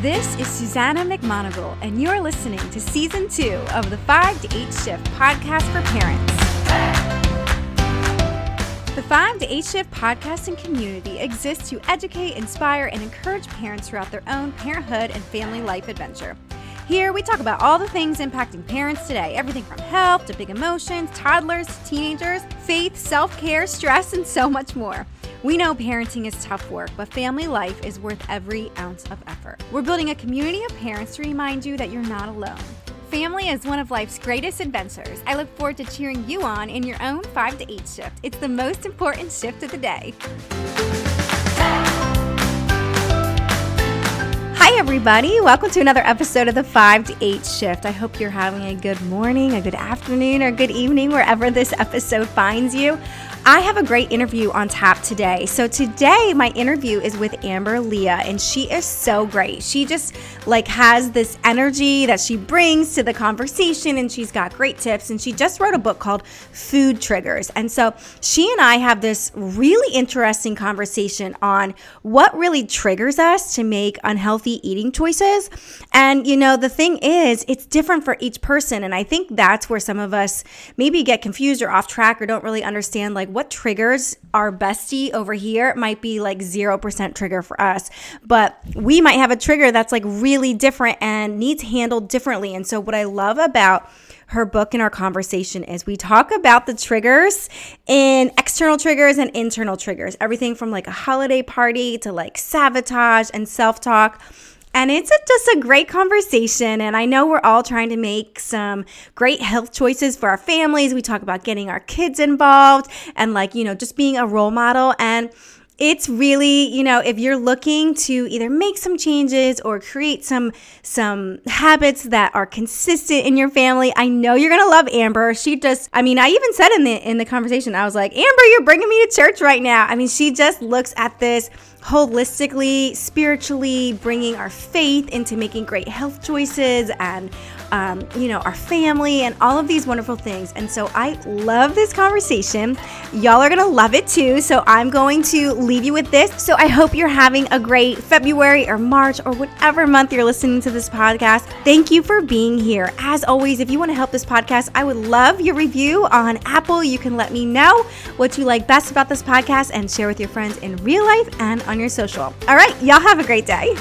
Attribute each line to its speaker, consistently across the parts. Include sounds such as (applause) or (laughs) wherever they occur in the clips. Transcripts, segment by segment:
Speaker 1: This is Susannah McMonagle, and you're listening to season two of the 5 to 8 Shift podcast for parents. The 5 to 8 Shift podcast and community exists to educate, inspire, and encourage parents throughout their own parenthood and family life adventure. Here, we talk about all the things impacting parents today everything from health to big emotions, toddlers to teenagers, faith, self care, stress, and so much more. We know parenting is tough work, but family life is worth every ounce of effort. We're building a community of parents to remind you that you're not alone. Family is one of life's greatest adventures. I look forward to cheering you on in your own 5 to 8 shift. It's the most important shift of the day. Hi, everybody. Welcome to another episode of the 5 to 8 shift. I hope you're having a good morning, a good afternoon, or a good evening, wherever this episode finds you. I have a great interview on tap today. So today my interview is with Amber Lia and she is so great. She just like has this energy that she brings to the conversation and she's got great tips and she just wrote a book called Food Triggers. And so she and I have this really interesting conversation on what really triggers us to make unhealthy eating choices. And you know, the thing is, it's different for each person and I think that's where some of us maybe get confused or off track or don't really understand like what triggers our bestie over here might be like 0% trigger for us, but we might have a trigger that's like really different and needs handled differently. And so, what I love about her book and our conversation is we talk about the triggers in external triggers and internal triggers, everything from like a holiday party to like sabotage and self talk. And it's a, just a great conversation. And I know we're all trying to make some great health choices for our families. We talk about getting our kids involved and, like, you know, just being a role model. And it's really you know if you're looking to either make some changes or create some some habits that are consistent in your family i know you're gonna love amber. She just i mean i even said in the in the conversation i was like amber you're bringing me to church right now. I mean she just looks at this holistically, spiritually, bringing our faith into making great health choices and, um, you know, our family and all of these wonderful things. And so I love this conversation. Y'all are going to love it too. So I'm going to leave you with this. So I hope you're having a great February or March or whatever month you're listening to this podcast. Thank you for being here. As always, if you want to help this podcast, I would love your review on Apple. You can let me know what you like best about this podcast and share with your friends in real life and on your social. All right, y'all have a great day.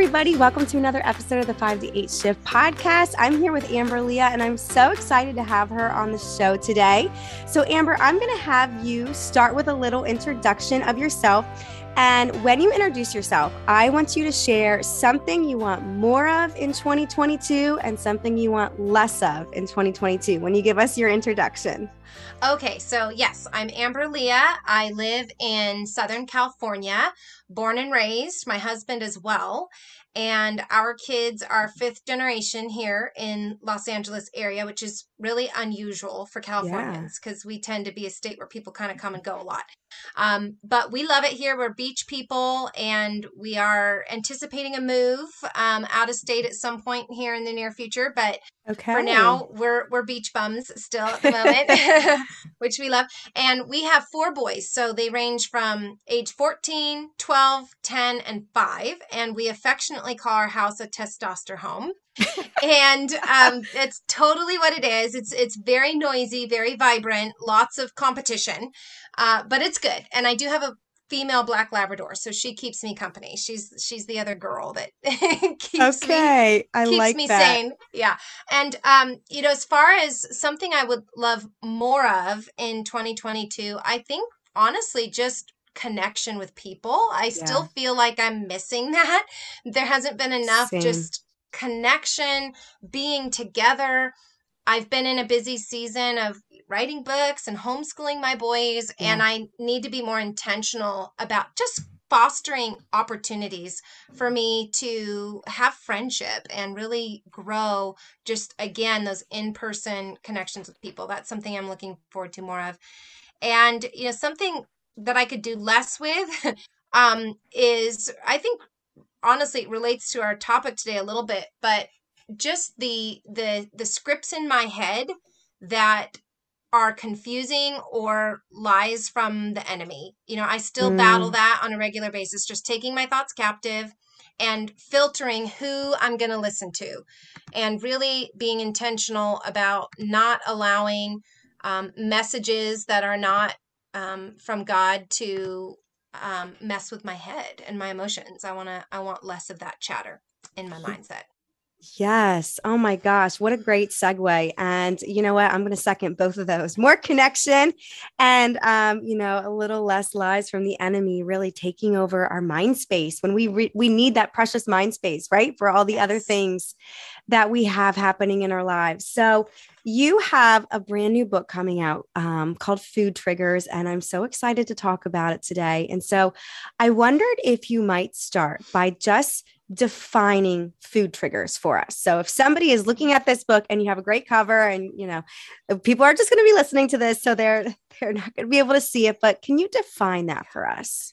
Speaker 1: Everybody. Welcome to another episode of the 5 to 8 Shift podcast. I'm here with Amber Lia, and I'm so excited to have her on the show today. So, Amber, I'm going to have you start with a little introduction of yourself and when you introduce yourself, I want you to share something you want more of in 2022 and something you want less of in 2022 when you give us your introduction.
Speaker 2: Okay, so yes, I'm Amber Lia. I live in Southern California, born and raised, my husband as well. And our kids are fifth generation here in Los Angeles area, which is really unusual for Californians because yeah. we tend to be a state where people kind of come and go a lot. Um, but we love it here. We're beach people, and we are anticipating a move um, out of state at some point here in the near future. But okay. for now, we're we're beach bums still at the moment, (laughs) (laughs) which we love. And we have four boys, so they range from age 14, 12, 10, and 5. And we affectionately call our house a testosterone home. (laughs) and um, it's totally what it is. It's it's very noisy, very vibrant, lots of competition, uh, but it's good. And I do have a female black Labrador, so she keeps me company. She's she's the other girl that (laughs) keeps
Speaker 1: okay.
Speaker 2: me
Speaker 1: I
Speaker 2: keeps
Speaker 1: like
Speaker 2: me
Speaker 1: that.
Speaker 2: sane. Yeah, and um, you know, as far as something I would love more of in 2022, I think honestly just connection with people. I yeah. still feel like I'm missing (laughs) that. There hasn't been enough Same. just connection, being together. I've been in a busy season of writing books and homeschooling my boys, yeah. and I need to be more intentional about just fostering opportunities for me to have friendship and really grow just again those in-person connections with people that's something i'm looking forward to more of and you know something that i could do less with (laughs) um is i think honestly it relates to our topic today a little bit, but just the the the scripts in my head that are confusing or lies from the enemy. You know, I still mm. battle that on a regular basis, just taking my thoughts captive and filtering who I'm going to listen to and really being intentional about not allowing um, messages that are not um, from God to um, mess with my head and my emotions. I want to, I want less of that chatter in my mindset.
Speaker 3: Yes. Oh my gosh. What a great segue. And you know what? I'm going to second both of those more connection and, um, you know, a little less lies from the enemy really taking over our mind space when we, re- we need that precious mind space, right? For all the yes. other things that we have happening in our lives. So you have a brand new book coming out um, called Food Triggers, and I'm so excited to talk about it today. And so I wondered if you might start by just defining food triggers for us. So if somebody is looking at this book and you have a great cover and you know people are just going to be listening to this so they're (laughs) they're not going to be able to see it but can you define that for us?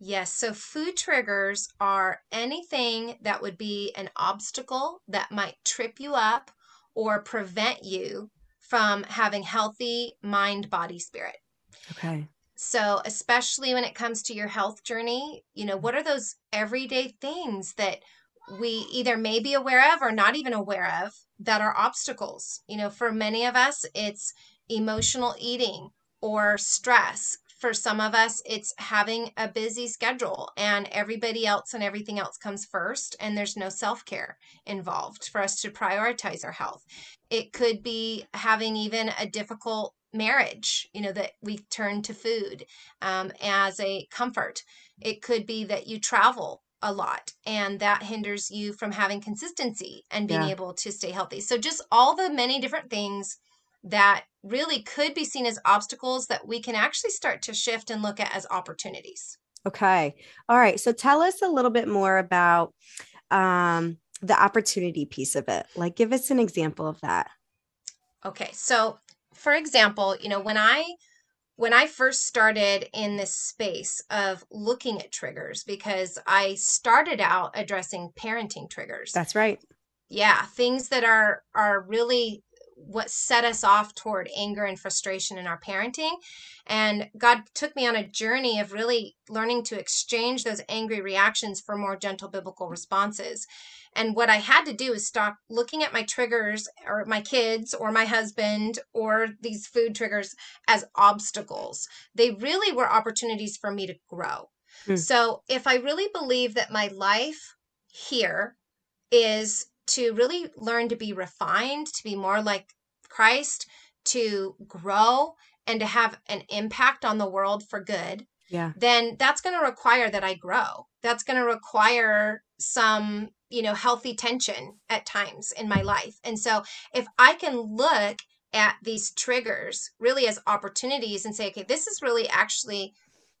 Speaker 2: Yes, so food triggers are anything that would be an obstacle that might trip you up or prevent you from having healthy mind, body, spirit.
Speaker 3: Okay.
Speaker 2: So, especially when it comes to your health journey, you know, what are those everyday things that we either may be aware of or not even aware of that are obstacles? You know, for many of us, it's emotional eating or stress. For some of us, it's having a busy schedule and everybody else and everything else comes first, and there's no self care involved for us to prioritize our health. It could be having even a difficult marriage, you know, that we turn to food um, as a comfort. It could be that you travel a lot and that hinders you from having consistency and being yeah. able to stay healthy. So, just all the many different things that really could be seen as obstacles that we can actually start to shift and look at as opportunities.
Speaker 3: Okay. All right. So, tell us a little bit more about um, the opportunity piece of it. Like, give us an example of that.
Speaker 2: Okay. So, for example, you know, when I when I first started in this space of looking at triggers because I started out addressing parenting triggers.
Speaker 3: That's right.
Speaker 2: Yeah, things that are are really what set us off toward anger and frustration in our parenting. And God took me on a journey of really learning to exchange those angry reactions for more gentle biblical responses. And what I had to do is stop looking at my triggers or my kids or my husband or these food triggers as obstacles. They really were opportunities for me to grow. Mm. So if I really believe that my life here is to really learn to be refined, to be more like Christ, to grow and to have an impact on the world for good,
Speaker 3: yeah.
Speaker 2: then that's going to require that I grow. That's going to require some you know, healthy tension at times in my life. And so if I can look at these triggers really as opportunities and say, okay, this is really actually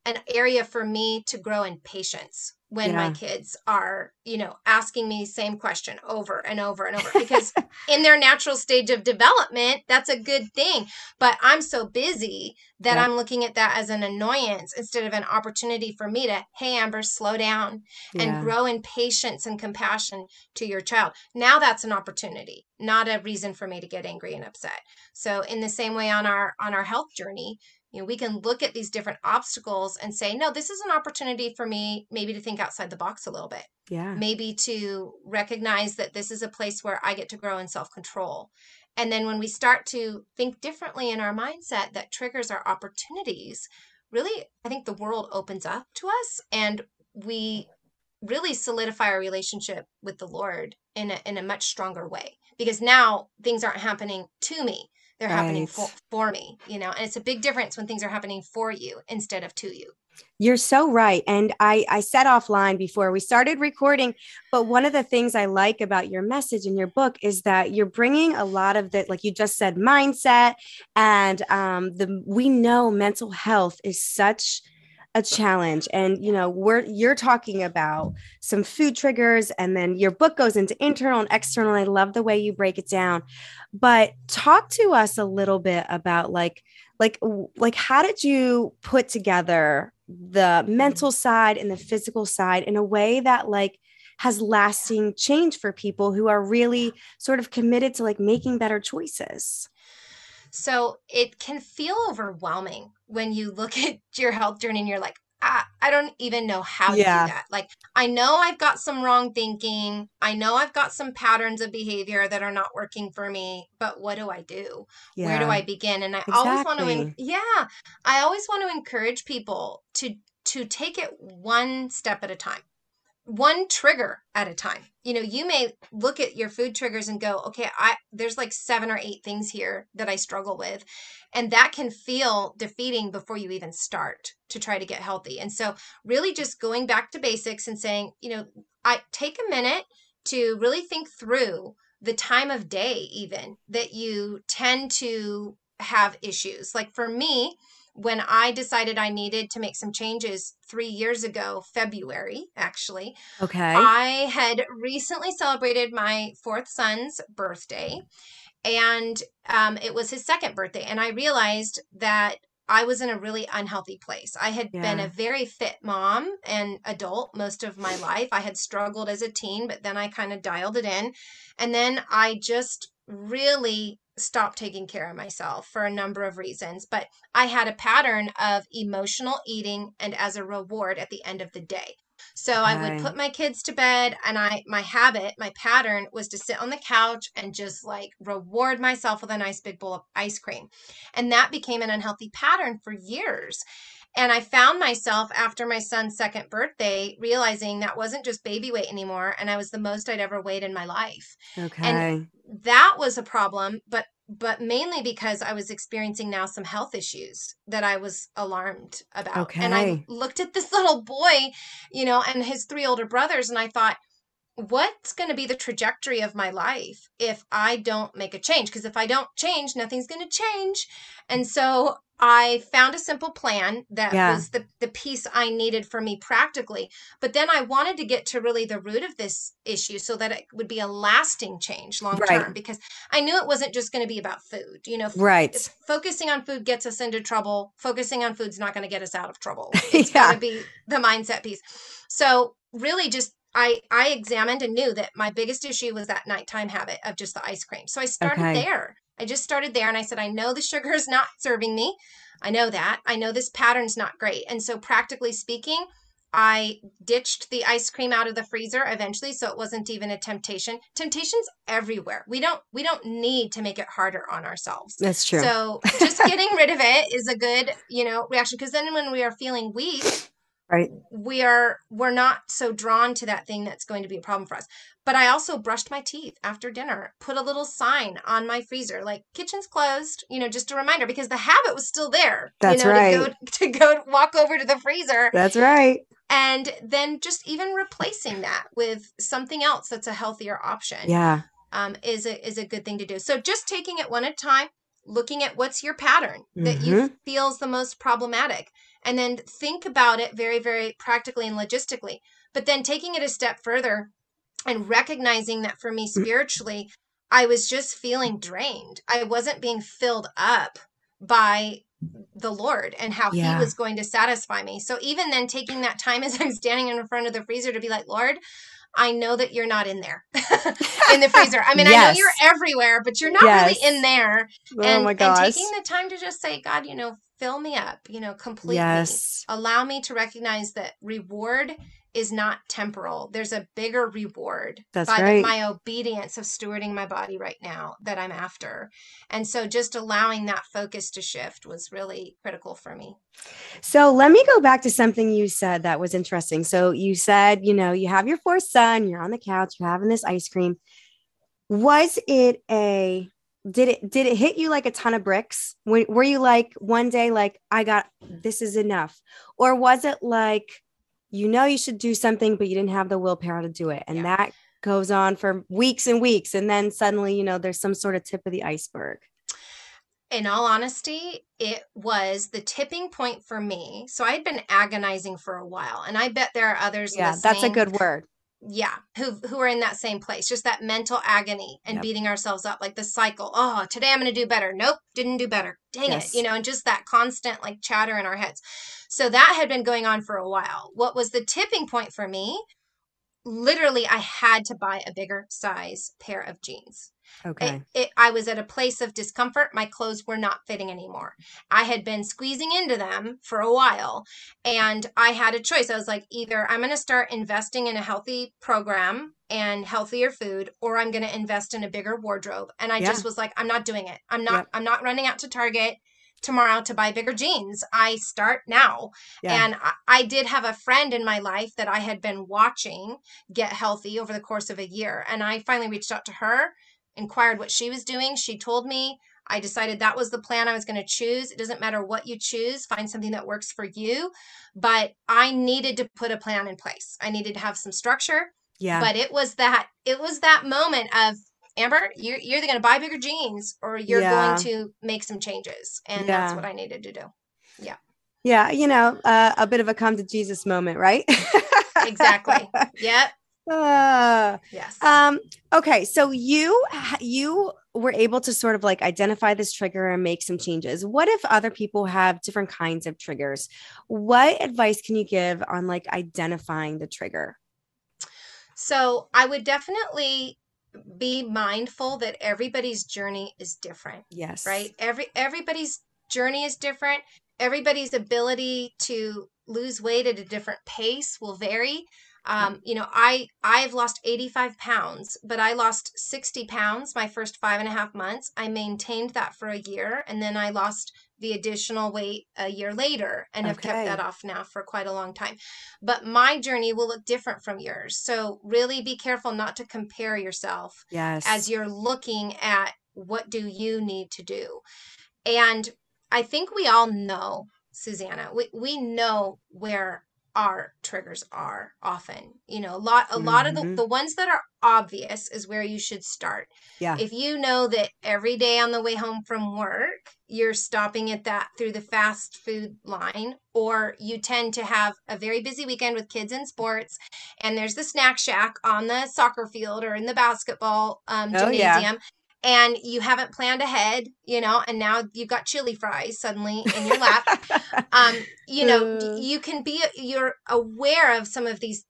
Speaker 2: an area for me to grow in patience when yeah. my kids are, you know, asking me same question over and over and over (laughs) because in their natural stage of development, that's a good thing. But I'm so busy that yeah. I'm looking at that as an annoyance instead of an opportunity for me to, hey, Amber, slow down and yeah. grow in patience and compassion to your child. Now that's an opportunity, not a reason for me to get angry and upset. So in the same way on our on our health journey, you know we can look at these different obstacles and say no this is an opportunity for me maybe to think outside the box a little bit.
Speaker 3: Yeah.
Speaker 2: Maybe to recognize that this is a place where i get to grow in self-control. And then when we start to think differently in our mindset that triggers our opportunities really i think the world opens up to us and we really solidify our relationship with the lord in a, in a much stronger way. Because now things aren't happening to me they're right. happening for, for me you know and it's a big difference when things are happening for you instead of to you
Speaker 3: you're so right and i i said offline before we started recording but one of the things i like about your message in your book is that you're bringing a lot of the like you just said mindset and um the we know mental health is such a challenge and you know we're you're talking about some food triggers and then your book goes into internal and external i love the way you break it down but talk to us a little bit about like like like how did you put together the mental side and the physical side in a way that like has lasting change for people who are really sort of committed to like making better choices
Speaker 2: So it can feel overwhelming when you look (laughs) at your health journey and you're like, I, I don't even know how
Speaker 3: Yeah.
Speaker 2: to do that. Like, I know I've got some wrong thinking. I know I've got some patterns of behavior that are not working for me, but what do I do? Where do I begin? And I always want to, en- yeah, I always want to encourage people to to take it one step at a time one trigger at a time. You know, you may look at your food triggers and go, okay, I there's like seven or eight things here that I struggle with. And that can feel defeating before you even start to try to get healthy. And so really just going back to basics and saying, you know, I take a minute to really think through the time of day even that you tend to have issues. Like for me, when I decided I needed to make some changes three years ago, February, actually,
Speaker 3: Okay.
Speaker 2: I had recently celebrated my fourth son's birthday, and um, it was his second birthday. And I realized that I was in a really unhealthy place. I had been a very fit mom and adult most of my life. I had struggled as a teen, but then I kind of dialed it in. And then I just really stopped taking care of myself for a number of reasons. But I had a pattern of emotional eating and as a reward at the end of the day. So I would put my kids to bed and I my habit, my pattern was to sit on the couch and just like reward myself with a nice big bowl of ice cream. And that became an unhealthy pattern for years. And I found myself after my son's second birthday realizing that wasn't just baby weight anymore and I was the most I'd ever weighed in my life
Speaker 3: Okay.
Speaker 2: And that was a problem but but mainly because i was experiencing now some health issues that i was alarmed about Okay. and i looked at this (laughs) little boy you know and his three older brothers and i thought what's going to be the trajectory of my life if i don't make a change? Because if i don't change nothing's going to change. And so i found a simple plan that
Speaker 3: Yeah.
Speaker 2: was the, the piece i needed for me practically. But then i wanted to get to really the root of this issue so that it would be a lasting change long term
Speaker 3: Right.
Speaker 2: because i knew it wasn't just going to be about food you know?
Speaker 3: Right.
Speaker 2: focusing on food gets us into trouble focusing on food's not going to get us out of trouble. (laughs) It's got to be the mindset piece. So really just i i examined and knew that my biggest issue was that nighttime habit of just the ice cream so i started
Speaker 3: Okay.
Speaker 2: there i just started there and i said i know the sugar is not serving me i know that i know this pattern's not great and so practically speaking I ditched the ice cream out of the freezer eventually so it wasn't even a temptation. Temptation's everywhere. We don't we don't need to make it harder on ourselves.
Speaker 3: That's true.
Speaker 2: So just getting rid of it is a good, you know, reaction because then when we are feeling weak,
Speaker 3: right.
Speaker 2: we are we're not so drawn to that thing that's going to be a problem for us. But I also brushed my teeth after dinner, put a little sign on my freezer like kitchen's closed, you know, just a reminder because the habit was still there.
Speaker 3: That's
Speaker 2: you know,
Speaker 3: right.
Speaker 2: to go to go walk over to the freezer
Speaker 3: That's right.
Speaker 2: and then just even replacing that with something else that's a healthier option
Speaker 3: Yeah.
Speaker 2: um, is a is a good thing to do. So just taking it one at a time, looking at what's your pattern that
Speaker 3: Mm-hmm.
Speaker 2: you feels the most problematic, and then think about it very very practically and logistically. But then taking it a step further and recognizing that for
Speaker 3: Mm.
Speaker 2: me spiritually, I was just feeling drained. I wasn't being filled up by the Lord and how
Speaker 3: Yeah.
Speaker 2: He was going to satisfy me. So even then, taking that time as (laughs) I'm standing in front of the freezer to be like, Lord, I know that you're not in there (laughs) in the freezer. I mean, I know you're everywhere, but you're not
Speaker 3: Yes.
Speaker 2: really in there.
Speaker 3: Oh
Speaker 2: and,
Speaker 3: my
Speaker 2: and taking the time to just say, God, you know, fill me up, you know, completely.
Speaker 3: Yes.
Speaker 2: Allow me to recognize that reward is not temporal. There's a bigger reward
Speaker 3: That's
Speaker 2: by the- my obedience of stewarding my body right now that I'm after. And so just allowing that focus to shift was really critical for me.
Speaker 3: So let me go back to something you said that was interesting. So you said, you know, you have your fourth son, you're on the couch, you're having this ice cream. Was it a did it did it hit you like a ton of bricks? Were, were you like one day like I got this is enough, or was it like you know you should do something but you didn't have the willpower to do it, and
Speaker 2: Yeah.
Speaker 3: that goes on for weeks and weeks, and then suddenly you know there's some sort of tip of the iceberg.
Speaker 2: in all honesty, it was the tipping point for me. So I had been agonizing for a while, and I bet there are others.
Speaker 3: Yeah, that's a good word.
Speaker 2: Yeah, who who are in that same place, just that mental agony and
Speaker 3: Yep.
Speaker 2: beating ourselves up, like the cycle. Oh, today I'm going to do better. Nope, didn't do better. Dang
Speaker 3: Yes.
Speaker 2: it, you know, and just that constant like chatter in our heads. So that had been going on for a while. What was the tipping point for me literally I had to buy a bigger size pair of jeans.
Speaker 3: Okay.
Speaker 2: It, it, I was at a place of discomfort. My clothes were not fitting anymore. I had been squeezing into them for a while, and I had a choice. I was like, either I'm going to start investing in a healthy program and healthier food, or I'm going to invest in a bigger wardrobe. And I
Speaker 3: Yeah.
Speaker 2: just was like, I'm not doing it. I'm not.
Speaker 3: Yep.
Speaker 2: I'm not running out to Target tomorrow to buy bigger jeans. I start now.
Speaker 3: Yeah.
Speaker 2: And I, I did have a friend in my life that I had been watching get healthy over the course of a year. And I finally reached out to her, inquired what she was doing. She told me. I decided that was the plan I was going to choose. It doesn't matter what you choose, find something that works for you. But I needed to put a plan in place. I needed to have some structure.
Speaker 3: yeah.
Speaker 2: But it was that it was that moment of Amber, you're, you're either going to buy bigger jeans or you're
Speaker 3: Yeah.
Speaker 2: going to make some changes. And
Speaker 3: Yeah.
Speaker 2: that's what I needed to do.
Speaker 3: yeah. Yeah. You know, uh, a bit of a come to Jesus moment, right?
Speaker 2: Exactly. (laughs) yep.
Speaker 3: Uh,
Speaker 2: Yes.
Speaker 3: um, okay. So you, you were able to sort of like identify this trigger and make some changes. What if other people have different kinds of triggers? What advice can you give on like identifying the trigger?
Speaker 2: So I would definitely be mindful that everybody's journey is different,
Speaker 3: Yes.
Speaker 2: right? Every everybody's journey is different. Everybody's ability to lose weight at a different pace will vary. Um, you know, I I've lost 85 pounds, but I lost 60 pounds my first five and a half months. I maintained that for a year, and then I lost the additional weight a year later, and have
Speaker 3: Okay.
Speaker 2: kept that off now for quite a long time but my journey will look different from yours. So really be careful not to compare yourself
Speaker 3: Yes.
Speaker 2: as you're looking at what do you need to do. And I think we all know, Susannah, we, we know where our triggers are often. You know, a lot a lot of the,
Speaker 3: Mhm.
Speaker 2: the ones that are obvious is where you should start.
Speaker 3: Yeah.
Speaker 2: If you know that every day on the way home from work, you're stopping at that through the fast food line, or you tend to have a very busy weekend with kids in sports, and there's the snack shack on the soccer field or in the basketball um,
Speaker 3: Oh, yeah.
Speaker 2: And you haven't planned ahead, you know, and now you've got chili fries suddenly in your lap. (laughs) um, you know,
Speaker 3: Uh.
Speaker 2: you can be, you're aware of some of these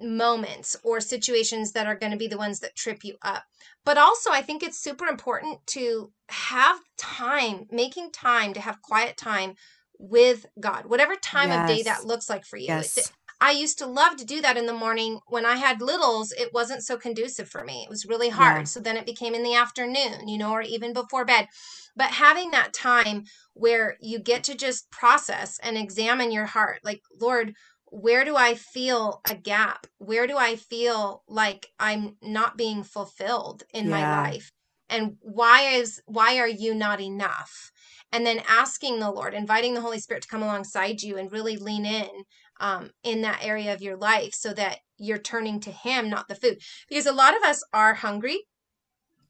Speaker 2: moments or situations that are going to be the ones that trip you up. But also, I think it's super important to have time, making time to have quiet time with God, whatever time of day that looks like for you.
Speaker 3: Yes.
Speaker 2: I used to love to do that in the morning. When I had littles, it wasn't so conducive for me. It was really hard.
Speaker 3: Yeah.
Speaker 2: So then it became in the afternoon, you know, or even before bed. But having that time where you get to just process and examine your heart like, Lord, where do I feel a gap? Where do I feel like I'm not being fulfilled in my life? And why is why are you not enough? And then asking the Lord, inviting the Holy Spirit to come alongside you and really lean in um, in that area of your life so that you're turning to Him, not the food. Because a lot of us are hungry,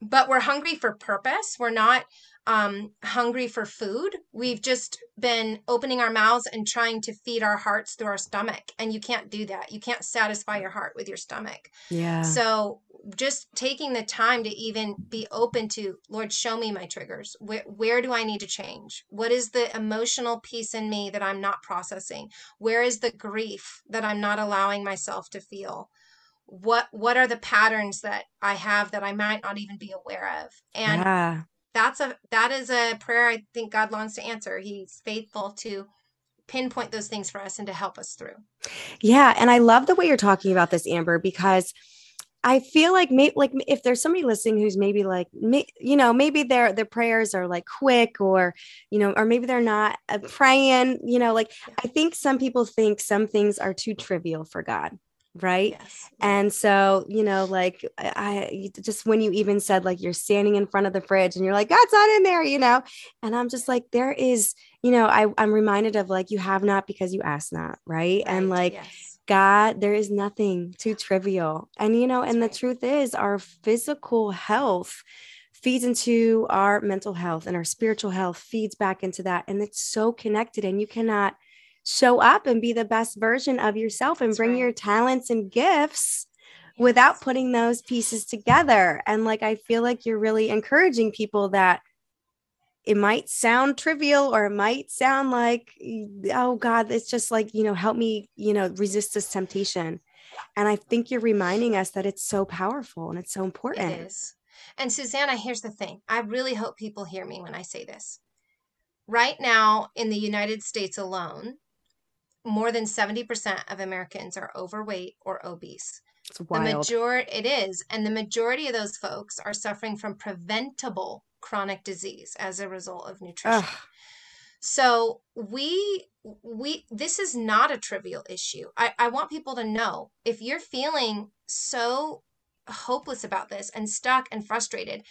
Speaker 2: but we're hungry for purpose. We're not um, hungry for food. We've just been opening our mouths and trying to feed our hearts through our stomach. And you can't do that. You can't satisfy your heart with your stomach.
Speaker 3: Yeah.
Speaker 2: So just taking the time to even be open to, Lord, show me my triggers. Where, where do I need to change? What is the emotional piece in me that I'm not processing? Where is the grief that I'm not allowing myself to feel? What what are the patterns that I have that I might not even be aware of? And
Speaker 3: yeah.
Speaker 2: that's a that is a prayer I think God longs to answer. He's faithful to pinpoint those things for us and to help us through.
Speaker 3: Yeah, and I love the way you're talking about this, Amber, because I feel like maybe like if there's somebody listening who's maybe like may, you know maybe their their prayers are like quick or you know or maybe they're not uh, praying you know like. I think some people think some things are too trivial for God right
Speaker 2: Yes.
Speaker 3: and so you know like I, I just when you even said like you're standing in front of the fridge and you're like God's not in there you know and I'm just like there is you know I I'm reminded of like you have not because you ask not right, and like
Speaker 2: yes.
Speaker 3: God, there is nothing too trivial. And, you know, and the truth is, our physical health feeds into our mental health, and our spiritual health feeds back into that. And it's so connected, and you cannot show up and be the best version of yourself and
Speaker 2: That's
Speaker 3: bring your talents and gifts without putting those pieces together. And like, I feel like you're really encouraging people that it might sound trivial or it might sound like, oh God, it's just like, you know, help me, you know, resist this temptation. And I think you're reminding us that it's so powerful and it's so important.
Speaker 2: It is. And Susannah, here's the thing. I really hope people hear me when I say this. Right now in the United States alone, more than 70% of Americans are overweight or obese.
Speaker 3: It's wild.
Speaker 2: The majority it is, and the majority of those folks are suffering from preventable chronic disease as a result of nutrition. Ugh. So we we this is not a trivial issue. I, I want people to know if you're feeling so hopeless about this and stuck and frustrated,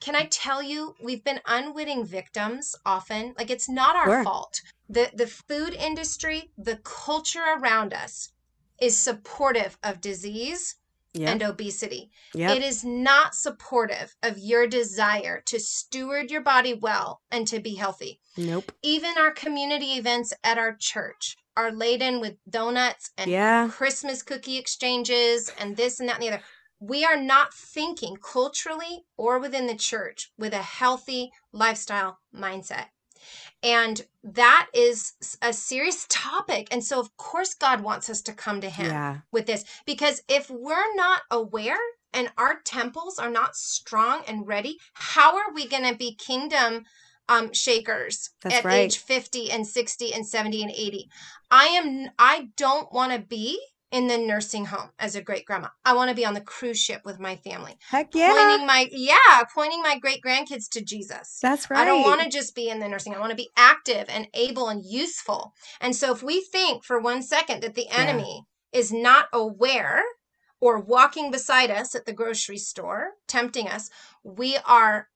Speaker 2: can I tell you we've been unwitting victims often? Like it's not our sure. fault. The the food industry, the culture around us is supportive of disease yep. and obesity. Yep. It is not supportive of your desire to steward your body well and to be healthy.
Speaker 3: Nope.
Speaker 2: Even our community events at our church are laden with donuts and yeah. Christmas cookie exchanges and this and that and the other. We are not thinking culturally or within the church with a healthy lifestyle mindset. And that is a serious topic. And so, of course, God wants us to come to Him yeah. with this because if we're not aware and our temples are not strong and ready, how are we going to be kingdom um, shakers That's at right. age 50 and 60 and 70 and 80? I am, I don't want to be in the nursing home as a great grandma. I want to be on the cruise ship with my family.
Speaker 3: Heck yeah.
Speaker 2: Pointing my yeah, pointing my great grandkids to Jesus.
Speaker 3: That's right.
Speaker 2: I don't want to just be in the nursing. I want to be active and able and useful. And so if we think for one second that the enemy yeah. is not aware or walking beside us at the grocery store tempting us, we are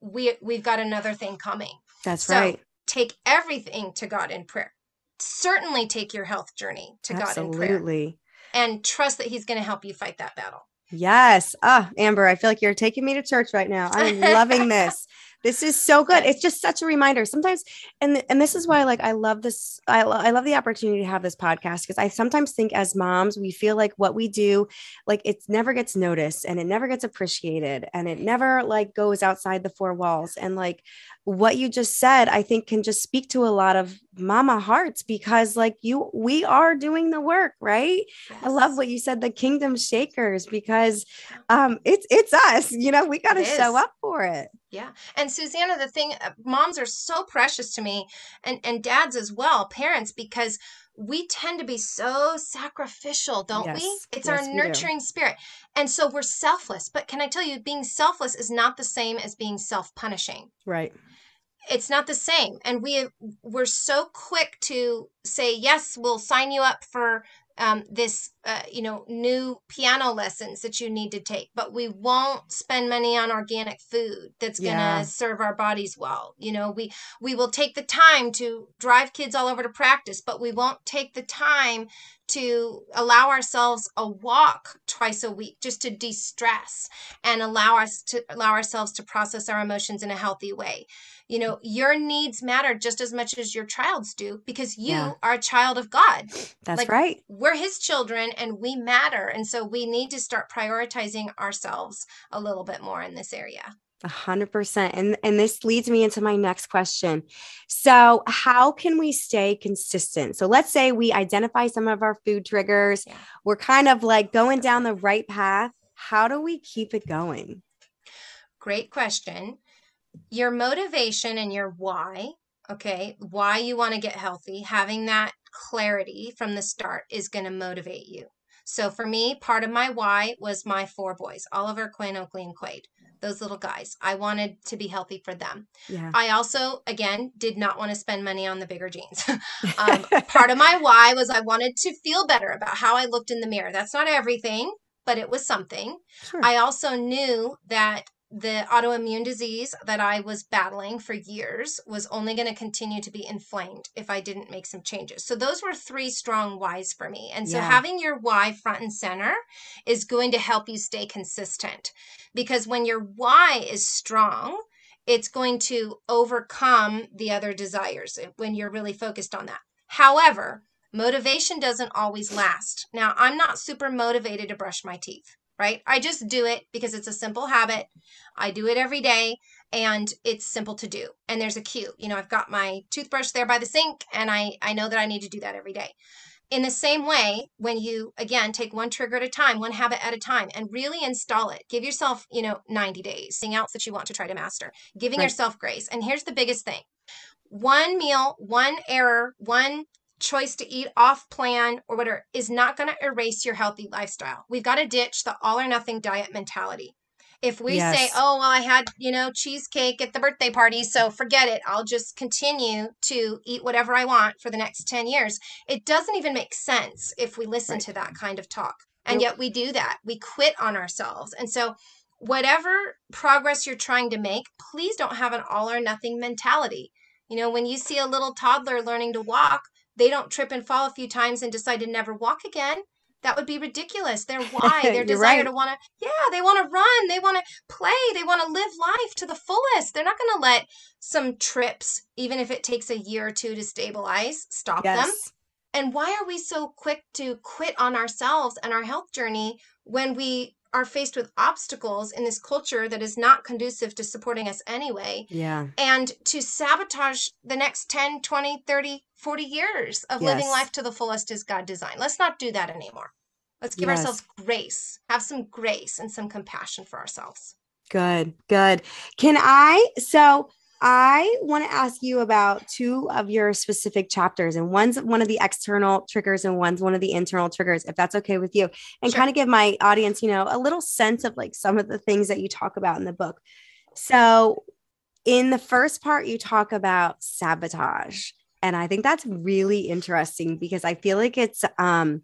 Speaker 2: we we've got another thing coming.
Speaker 3: That's so right.
Speaker 2: Take everything to God in prayer certainly take your health journey to Absolutely. God in prayer and trust that He's going to help you fight that battle.
Speaker 3: Yes. Ah, Amber, I feel like you're taking me to church right now. I'm loving (laughs) this. This is so good. It's just such a reminder. Sometimes, and and this is why, like, I love this. I, lo- I love the opportunity to have this podcast because I sometimes think as moms, we feel like what we do, like, it never gets noticed and it never gets appreciated and it never like goes outside the four walls. And like, what you just said, I think can just speak to a lot of mama hearts because like you we are doing the work, right? Yes. I love what you said, the kingdom shakers, because um it's it's us, you know, we gotta show up for it.
Speaker 2: Yeah. And Susannah, the thing uh, moms are so precious to me and, and dads as well, parents, because we tend to be so sacrificial, don't yes. we? It's yes, our nurturing spirit. And so we're selfless. But can I tell you, being selfless is not the same as being self punishing.
Speaker 3: Right
Speaker 2: it's not the same and we we're so quick to say yes we'll sign you up for um, this uh, you know new piano lessons that you need to take but we won't spend money on organic food that's going to yeah. serve our bodies well you know we we will take the time to drive kids all over to practice but we won't take the time to allow ourselves a walk twice a week just to de-stress and allow us to allow ourselves to process our emotions in a healthy way you know your needs matter just as much as your child's do because you yeah. are a child of god
Speaker 3: that's like, right
Speaker 2: we're his children and we matter and so we need to start prioritizing ourselves a little bit more in this area
Speaker 3: a hundred percent. And and this leads me into my next question. So how can we stay consistent? So let's say we identify some of our food triggers. Yeah. We're kind of like going down the right path. How do we keep it going?
Speaker 2: Great question. Your motivation and your why, okay, why you want to get healthy, having that clarity from the start is going to motivate you. So for me, part of my why was my four boys, Oliver, Quinn, Oakley, and Quade those little guys. I wanted to be healthy for them. Yeah. I also, again, did not want to spend money on the bigger jeans. (laughs) um, part of my why was I wanted to feel better about how I looked in the mirror. That's not everything, but it was something. Sure. I also knew that the autoimmune disease that I was battling for years was only going to continue to be inflamed if I didn't make some changes. So those were three strong whys for me. And so yeah. having your why front and center is going to help you stay consistent because when your why is strong, it's going to overcome the other desires eh, when you're really focused on that. However, motivation doesn't always last. Now, I'm not super motivated to brush my teeth right? I just do it because it's a simple habit. I do it every day and it's simple to do. And there's a cue. You know, I've got my toothbrush there by the sink and I I know that I need to do that every day. in the same way, when you again take one trigger at a time, one habit at a time, and really install it, give yourself, you know, 90 days, something else that you want to try to master, giving right. yourself grace. And here's the biggest thing one meal, one error, one choice to eat off plan or whatever is not going to erase your healthy lifestyle. We've got to ditch the all or nothing diet mentality. If we yes. say, oh, well, I had, you know, cheesecake at the birthday party, so forget it. I'll just continue to eat whatever I want for the next 10 years. It doesn't even make sense if we listen right. to that kind of talk. And yet we do that. We quit on ourselves. And so, whatever progress you're trying to make, please don't have an all or nothing mentality. You know, when you see a little toddler learning to walk, they don't trip and fall a few times and decide to never walk again. That would be ridiculous. Their (laughs) why, their desire right. to want to, yeah, they want to run, they want to play, they want to live life to the fullest. They're not going to let some trips, even if it takes a year or two to stabilize, stop yes. them. And why are we so quick to quit on ourselves and our health journey when we are faced with obstacles in this culture that is not conducive to supporting us anyway.
Speaker 3: Yeah.
Speaker 2: And to sabotage the next 10, 20, 30, 40 years of yes. living life to the fullest as God designed. Let's not do that anymore. Let's give yes. ourselves grace, have some grace and some compassion for ourselves.
Speaker 3: Good, good. Can I? So, I want to ask you about two of your specific chapters, and one's one of the external triggers, and one's one of the internal triggers, if that's okay with you, and sure. kind of give my audience, you know, a little sense of like some of the things that you talk about in the book. So, in the first part, you talk about sabotage, and I think that's really interesting because I feel like it's, um,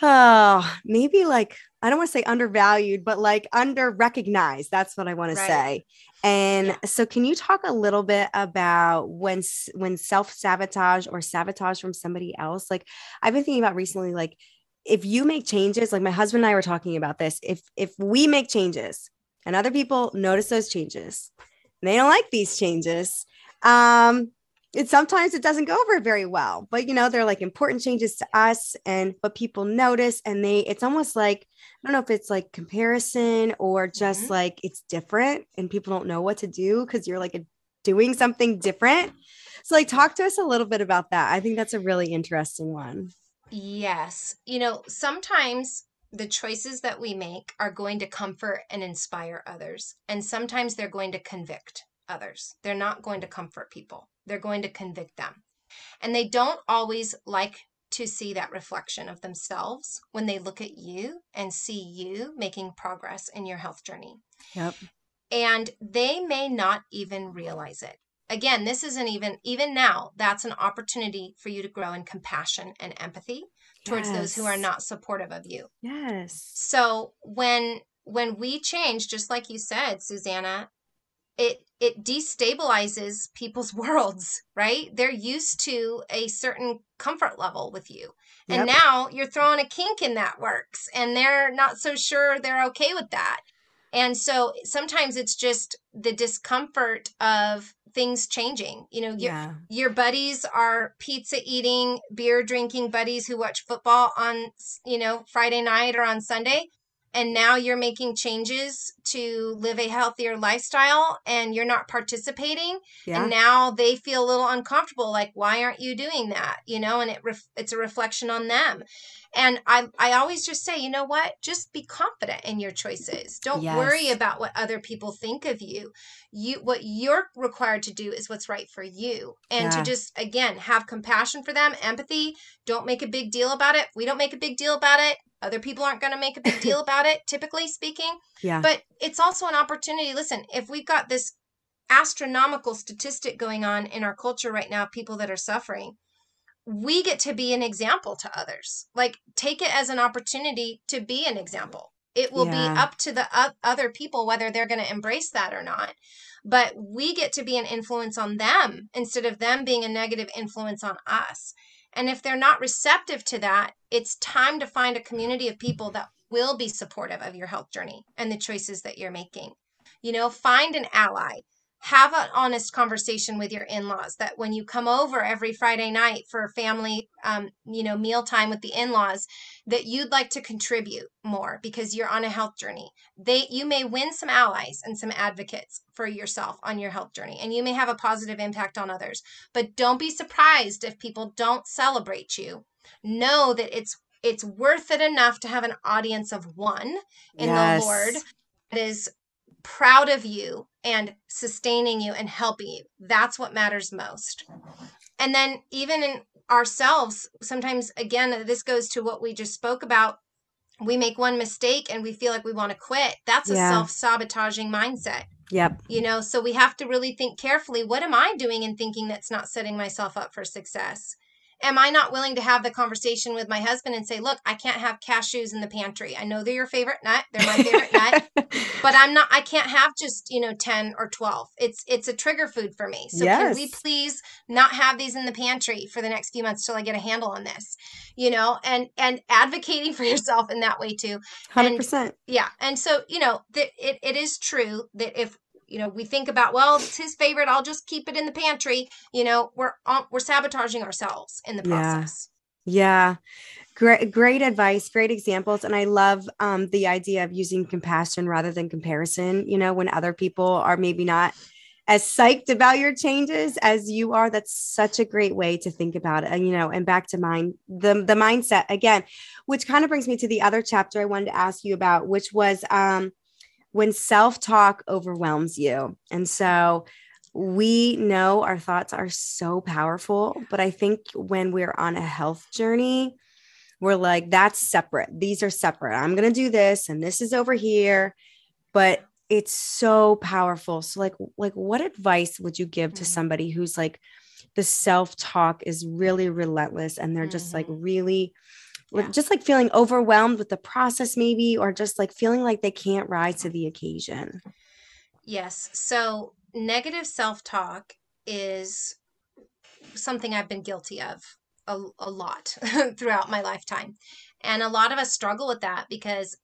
Speaker 3: oh, maybe like I don't want to say undervalued, but like under recognized. That's what I want right. to say. And yeah. so, can you talk a little bit about when when self sabotage or sabotage from somebody else? Like, I've been thinking about recently, like if you make changes, like my husband and I were talking about this. If if we make changes and other people notice those changes, and they don't like these changes, um, it sometimes it doesn't go over very well but you know they're like important changes to us and what people notice and they it's almost like i don't know if it's like comparison or just mm-hmm. like it's different and people don't know what to do because you're like a, doing something different. So like talk to us a little bit about that. I think that's a really interesting one.
Speaker 2: Yes. You know sometimes the choices that we make are going to comfort and inspire others and sometimes they're going to convict others they're not going to comfort people they're going to convict them. And they don't always like to see that reflection of themselves when they look at you and see you making progress in your health journey.
Speaker 3: Yep.
Speaker 2: And they may not even realize it. Again, this isn't even, even now, that's an opportunity for you to grow in compassion and empathy towards yes. those who are not supportive of you.
Speaker 3: Yes.
Speaker 2: So when, when we change, just like you said, Susannah, it it destabilizes people's (laughs) worlds, right? They're used to a certain comfort level with you. And yep. now you're throwing a kink in that works and they're not so sure they're okay with that. And so sometimes it's just the discomfort of things changing. You know, your yeah. your buddies are pizza eating, beer drinking buddies who watch football on, you know, Friday night or on Sunday and now you're making changes to live a healthier lifestyle and you're not participating yeah. and now they feel a little uncomfortable like why aren't you doing that you know and it ref- it's a reflection on them and I, I always just say, you know what? Just be confident in your choices. Don't yes. worry about what other people think of you. You what you're required to do is what's right for you. And yeah. to just again have compassion for them, empathy. Don't make a big deal about it. We don't make a big deal about it. Other people aren't going to make a big deal (laughs) about it, typically speaking.
Speaker 3: Yeah.
Speaker 2: But it's also an opportunity. Listen, if we've got this astronomical statistic going on in our culture right now, people that are suffering we get to be an example to others. Like, take it as an opportunity to be an example. It will yeah. be up to the other people whether they're going to embrace that or not. But we get to be an influence on them instead of them being a negative influence on us. And if they're not receptive to that, it's time to find a community of people that will be supportive of your health journey and the choices that you're making. You know, find an ally have an honest conversation with your in-laws that when you come over every friday night for family um, you know mealtime with the in-laws that you'd like to contribute more because you're on a health journey they you may win some allies and some advocates for yourself on your health journey and you may have a positive impact on others but don't be surprised if people don't celebrate you know that it's it's worth it enough to have an audience of one in yes. the Lord that is proud of you and sustaining you and helping you. That's what matters most. And then even in ourselves, sometimes again, this goes to what we just spoke about. We make one mistake and we feel like we want to quit. That's a yeah. self sabotaging mindset.
Speaker 3: Yep.
Speaker 2: You know, so we have to really think carefully what am I doing and thinking that's not setting myself up for success? Am I not willing to have the conversation with my husband and say, look, I can't have cashews in the pantry. I know they're your favorite nut. They're my favorite nut, (laughs) but I'm not, I can't have just, you know, 10 or 12. It's, it's a trigger food for me. So yes. can we please not have these in the pantry for the next few months till I get a handle on this, you know, and, and advocating (laughs) for yourself in that way too.
Speaker 3: 100%.
Speaker 2: And, yeah. And so, you know, that it, it is true that if you know we think about well it's his favorite i'll just keep it in the pantry. You know we're we're sabotaging ourselves in the process.
Speaker 3: Yeah, yeah. great great advice great examples and i love um, the idea of using compassion rather than comparison you know when other people are maybe not as psyched about your changes as you are that's such a great way to think about it and you know and back to mind the the mindset. Again which kind of brings me to the other chapter i wanted to ask you about which was um when self talk overwhelms you. And so we know our thoughts are so powerful, but I think when we're on a health journey, we're like, that's separate. These are separate. I'm going to do this and this is over here. But it's so powerful. So like like what advice would you give to mm-hmm. somebody who's like the self-talk is really relentless and they're just like mm-hmm. really yeah. just like feeling overwhelmed with the process maybe or just like feeling like they can't rise to the occasion
Speaker 2: yes so negative self-talk is something i've been guilty of a, a lot (laughs) throughout my lifetime and a lot of us struggle with that because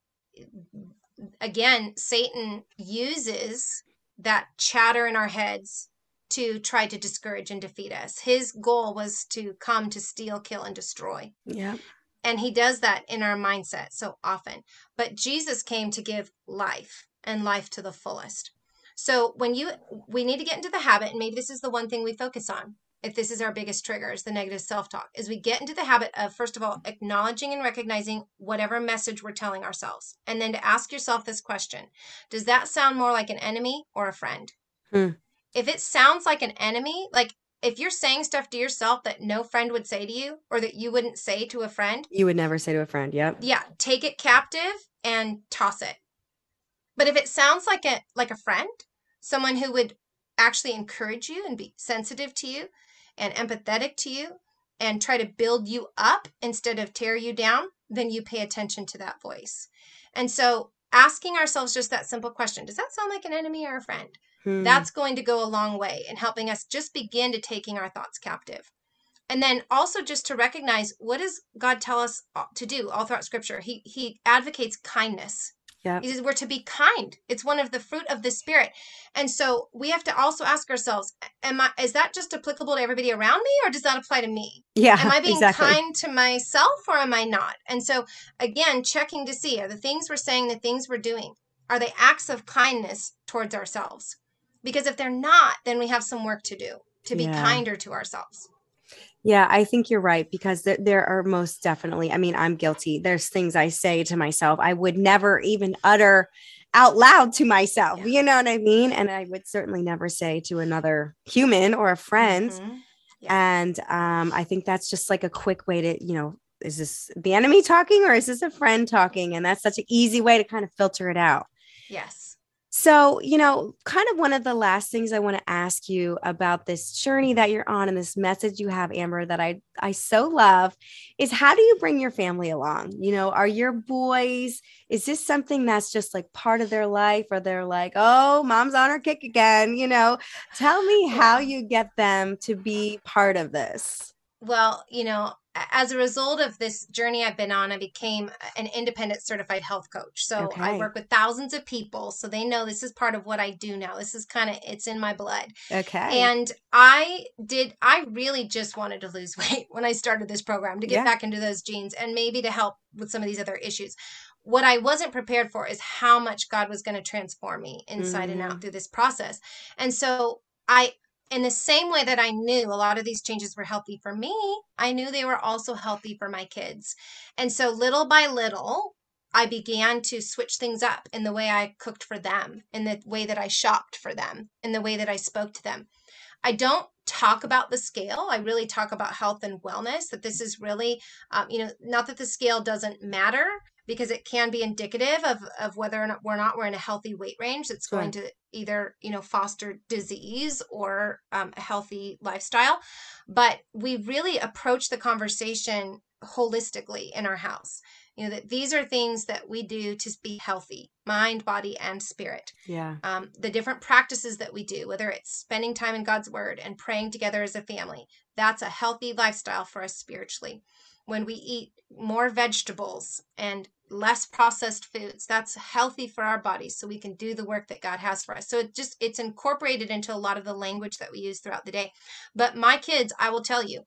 Speaker 2: again satan uses that chatter in our heads to try to discourage and defeat us. His goal was to come to steal, kill, and destroy.
Speaker 3: Yeah.
Speaker 2: And he does that in our mindset so often. But Jesus came to give life and life to the fullest. So when you we need to get into the habit, and maybe this is the one thing we focus on. If this is our biggest trigger, is the negative self-talk, is we get into the habit of first of all acknowledging and recognizing whatever message we're telling ourselves, and then to ask yourself this question: Does that sound more like an enemy or a friend? Hmm. If it sounds like an enemy, like if you're saying stuff to yourself that no friend would say to you or that you wouldn't say to a friend,
Speaker 3: you would never say to a friend. Yep.
Speaker 2: Yeah. Take it captive and toss it. But if it sounds like a like a friend, someone who would actually encourage you and be sensitive to you and empathetic to you and try to build you up instead of tear you down, then you pay attention to that voice. And so asking ourselves just that simple question, does that sound like an enemy or a friend? Hmm. That's going to go a long way in helping us just begin to taking our thoughts captive. And then also just to recognize what does God tell us to do all throughout scripture? He he advocates kindness.
Speaker 3: Yeah.
Speaker 2: He says we're to be kind. It's one of the fruit of the spirit. And so we have to also ask ourselves, am I is that just applicable to everybody around me or does that apply to me?
Speaker 3: Yeah.
Speaker 2: Am I (laughs) being
Speaker 3: exactly.
Speaker 2: kind to myself or am I not? And so again, checking to see are the things we're saying, the things we're doing, are they acts of kindness towards ourselves? Because if they're not, then we have some work to do to be yeah. kinder to ourselves.
Speaker 3: Yeah, I think you're right because there, there are most definitely, I mean, I'm guilty. There's things I say to myself I would never even utter out loud to myself. Yeah. You know what I mean? And I would certainly never say to another human or a friend. Mm-hmm. Yeah. And um, I think that's just like a quick way to, you know, is this the enemy talking or is this a friend talking? And that's such an easy way to kind of filter it out.
Speaker 2: Yes.
Speaker 3: So, you know, kind of one of the last things I want to ask you about this journey that you're on and this message you have, Amber, that I I so love is how do you bring your family along? You know, are your boys, is this something that's just like part of their life or they're like, oh, mom's on her kick again? You know, tell me how you get them to be part of this.
Speaker 2: Well, you know, as a result of this journey I've been on, I became an independent certified health coach. So okay. I work with thousands of people. So they know this is part of what I do now. This is kind of, it's in my blood.
Speaker 3: Okay.
Speaker 2: And I did, I really just wanted to lose (laughs) weight when I started this program to get yeah. back into those jeans and maybe to help with some of these other issues. What I wasn't prepared for is how much God was going to transform me inside mm-hmm. and out mm-hmm. through this process. And so I in the same way that I knew a lot of these changes were healthy for me, I knew they were also healthy for my kids. And so little by little, I began to switch things up in the way I cooked for them, in the way that I shopped for them, in the way that I spoke to them. I don't talk about the scale. I really talk about health and wellness, that this is really, um, you know, not that the scale doesn't matter because it can be indicative of, of whether or not we're not we're in a healthy weight range that's sure. going to either you know foster disease or um, a healthy lifestyle. But we really approach the conversation holistically in our house. You know that these are things that we do to be healthy mind body and spirit.
Speaker 3: Yeah.
Speaker 2: Um, the different practices that we do whether it's spending time in god's word and praying together as a family that's a healthy lifestyle for us spiritually. When we eat more vegetables and less processed foods that's healthy for our bodies so we can do the work that god has for us. So it just it's incorporated into a lot of the language that we use throughout the day. But my kids i will tell you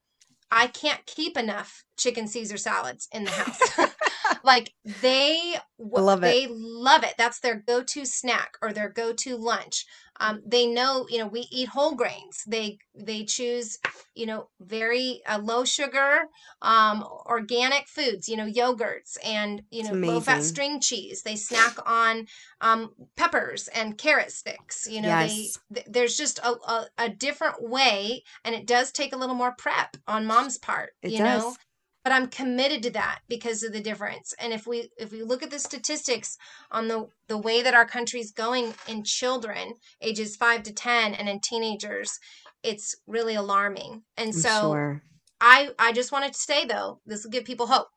Speaker 2: i can't keep enough chicken caesar salads in the house (laughs) like they
Speaker 3: love it.
Speaker 2: they
Speaker 3: it.
Speaker 2: love it. That's their go-to snack or their go-to lunch. Um, they know, you know, we eat whole grains. They they choose, you know, very uh, low sugar, um, organic foods. You know, yogurts and you know low fat string cheese. They snack on um, peppers and carrot sticks. You know, yes. they, there's just a, a, a different way, and it does take a little more prep on mom's part.
Speaker 3: It
Speaker 2: you
Speaker 3: does.
Speaker 2: know but i'm committed to that because of the difference. And if we if we look at the statistics on the the way that our country's going in children ages 5 to 10 and in teenagers it's really alarming. And
Speaker 3: I'm
Speaker 2: so
Speaker 3: sure.
Speaker 2: i i just wanted to say though this will give people hope.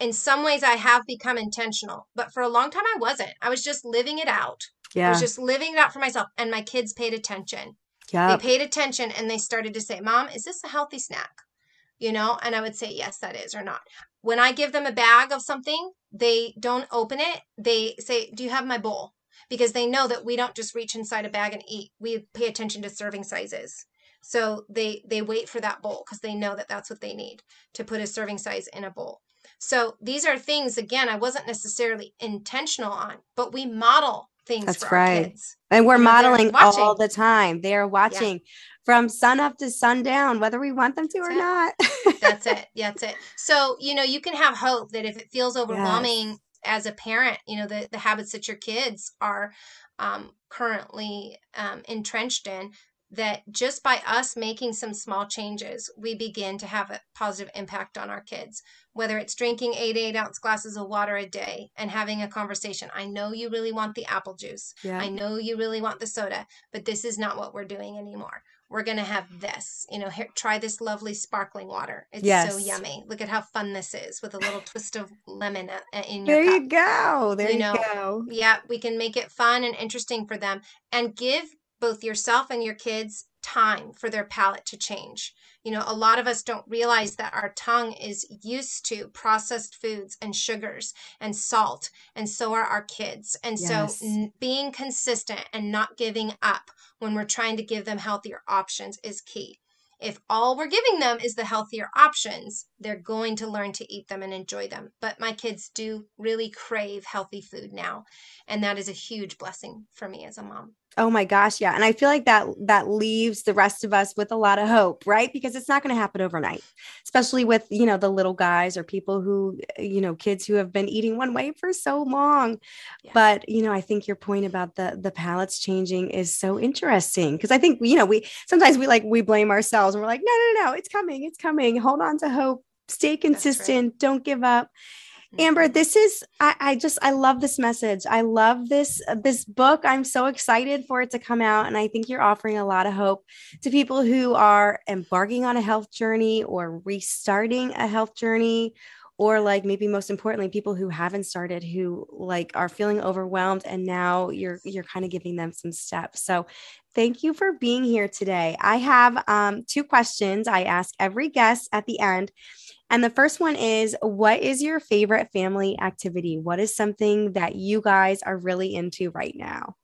Speaker 2: In some ways i have become intentional but for a long time i wasn't. I was just living it out.
Speaker 3: Yeah
Speaker 2: i was just living it out for myself and my kids paid attention.
Speaker 3: Yeah
Speaker 2: they paid attention and they started to say mom is this a healthy snack you know? And I would say, yes, that is or not. When I give them a bag of something, they don't open it. They say, do you have my bowl? Because they know that we don't just reach inside a bag and eat. We pay attention to serving sizes. So they they wait for that bowl because they know that that's what they need to put a serving size in a bowl. So these are things again I wasn't necessarily intentional on, but we model things
Speaker 3: That's
Speaker 2: right.
Speaker 3: And we're modeling all the time. They are watching yeah. From sun up to sundown, whether we want them to
Speaker 2: that's
Speaker 3: or it. not.
Speaker 2: that's it. (laughs) That's it. So, you know, you can have hope that if it feels overwhelming yes. as a parent, you know, the, the habits that your kids are um, currently um, entrenched in, that just by us making some small changes, we begin to have a positive impact on our kids. Whether it's drinking eight, eight ounce glasses of water a day and having a conversation. I know you really want the apple juice.
Speaker 3: Yeah.
Speaker 2: I know you really want the soda, but this is not what we're doing anymore. We're going to have this. You know, here, try this lovely sparkling water. It's
Speaker 3: yes.
Speaker 2: so yummy. Look at how fun this is with a little twist of lemon uh, uh, in
Speaker 3: your
Speaker 2: There
Speaker 3: cup. you go. There you,
Speaker 2: know,
Speaker 3: you go.
Speaker 2: Yeah, we can make it fun and interesting for them and give both yourself and your kids time for their palate to change. You know, a lot of us don't realize that our tongue is used to processed foods and sugars and salt, and so are our kids. And yes. so, n- being consistent and not giving up when we're trying to give them healthier options is key. If all we're giving them is the healthier options, they're going to learn to eat them and enjoy them. But my kids do really crave healthy food now, and that is a huge blessing for me as a mom.
Speaker 3: Oh my gosh, yeah. And I feel like that that leaves the rest of us with a lot of hope, right? Because it's not going to happen overnight. Especially with, you know, the little guys or people who, eh, you know, kids who have been eating one way for so long. Yeah. But, you know, I think your point about the the palates changing is so interesting because I think, you know, we sometimes we like we blame ourselves and we're like, "No, no, no, it's coming. It's coming. Hold on to hope. Stay consistent. Right. Don't give up." Amber, mm-hmm. this is I, I, just I love this message. I love this this book. I'm so excited for it to come out, and I think you're offering a lot of hope to people who are embarking on a health journey or restarting a health journey, or like maybe most importantly, people who haven't started who like are feeling overwhelmed, and now you're you're kind of giving them some steps. So, thank you for being here today. I have um, two questions I ask every guest at the end. And the first one is What is your favorite family activity? What is something that you guys are really into right now?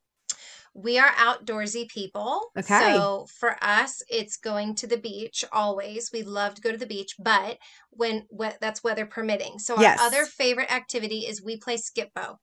Speaker 2: We are outdoorsy people.
Speaker 3: Okay.
Speaker 2: So for us, it's going to the beach always. We love to go to the beach, but when what that's weather permitting. So our
Speaker 3: yes.
Speaker 2: other favorite activity is we play Skip-Bo.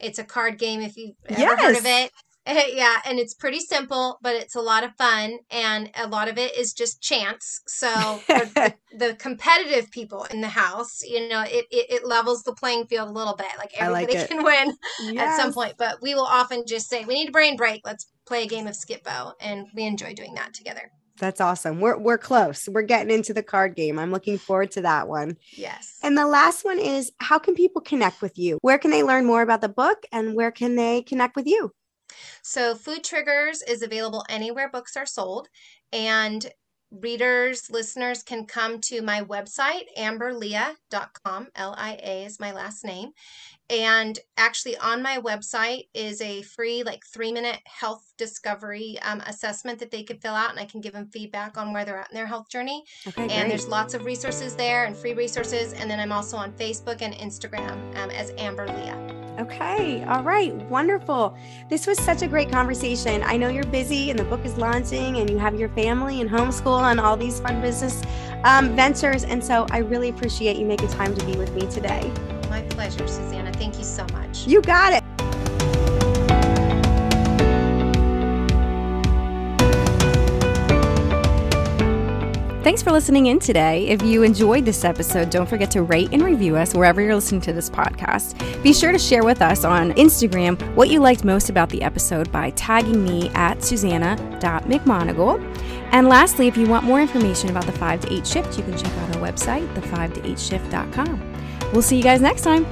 Speaker 2: It's a card game if you've ever yes. heard of it. (laughs) yeah, and it's pretty simple, but it's a lot of fun, and a lot of it is just chance. So (laughs) the, the, competitive people in the house, you know, it, it, it, levels the playing field a little bit. Like everybody like can win yes. (laughs) at some point, but we will often just say, "We need a brain break. Let's play a game of Skip-Bo," and we enjoy doing that together.
Speaker 3: That's awesome. We're we're close. We're getting into the card game. I'm looking forward to that one.
Speaker 2: Yes.
Speaker 3: And the last one is how can people connect with you? Where can they learn more about the book and where can they connect with you?
Speaker 2: So Food Triggers is available anywhere books are sold and readers, listeners can come to my website, amberlia.com. L I A is my last name. And actually, on my website is a free, like, three minute health discovery um, assessment that they can fill out, and I can give them feedback on where they're at in their health journey. Okay, and great. there's lots of resources there and free resources. And then I'm also on Facebook and Instagram um, as Amber Lia.
Speaker 3: Okay. All right. Wonderful. This was such a great conversation. I know you're busy and the book is launching and you have your family and homeschool and all these fun business um, ventures. And so I really appreciate you making time to be with me today.
Speaker 2: My pleasure, Susannah. Thank you so much.
Speaker 3: You got it. Thanks for listening in today. If you enjoyed this episode, don't forget to rate and review us wherever you're listening to this podcast. Be sure to share with us on Instagram what you liked most about the episode by tagging me at susannah.mcmonagle. And lastly, if you want more information about the 5 to 8 shift, you can check out our website, the5to8shift.com. We'll see you guys next time.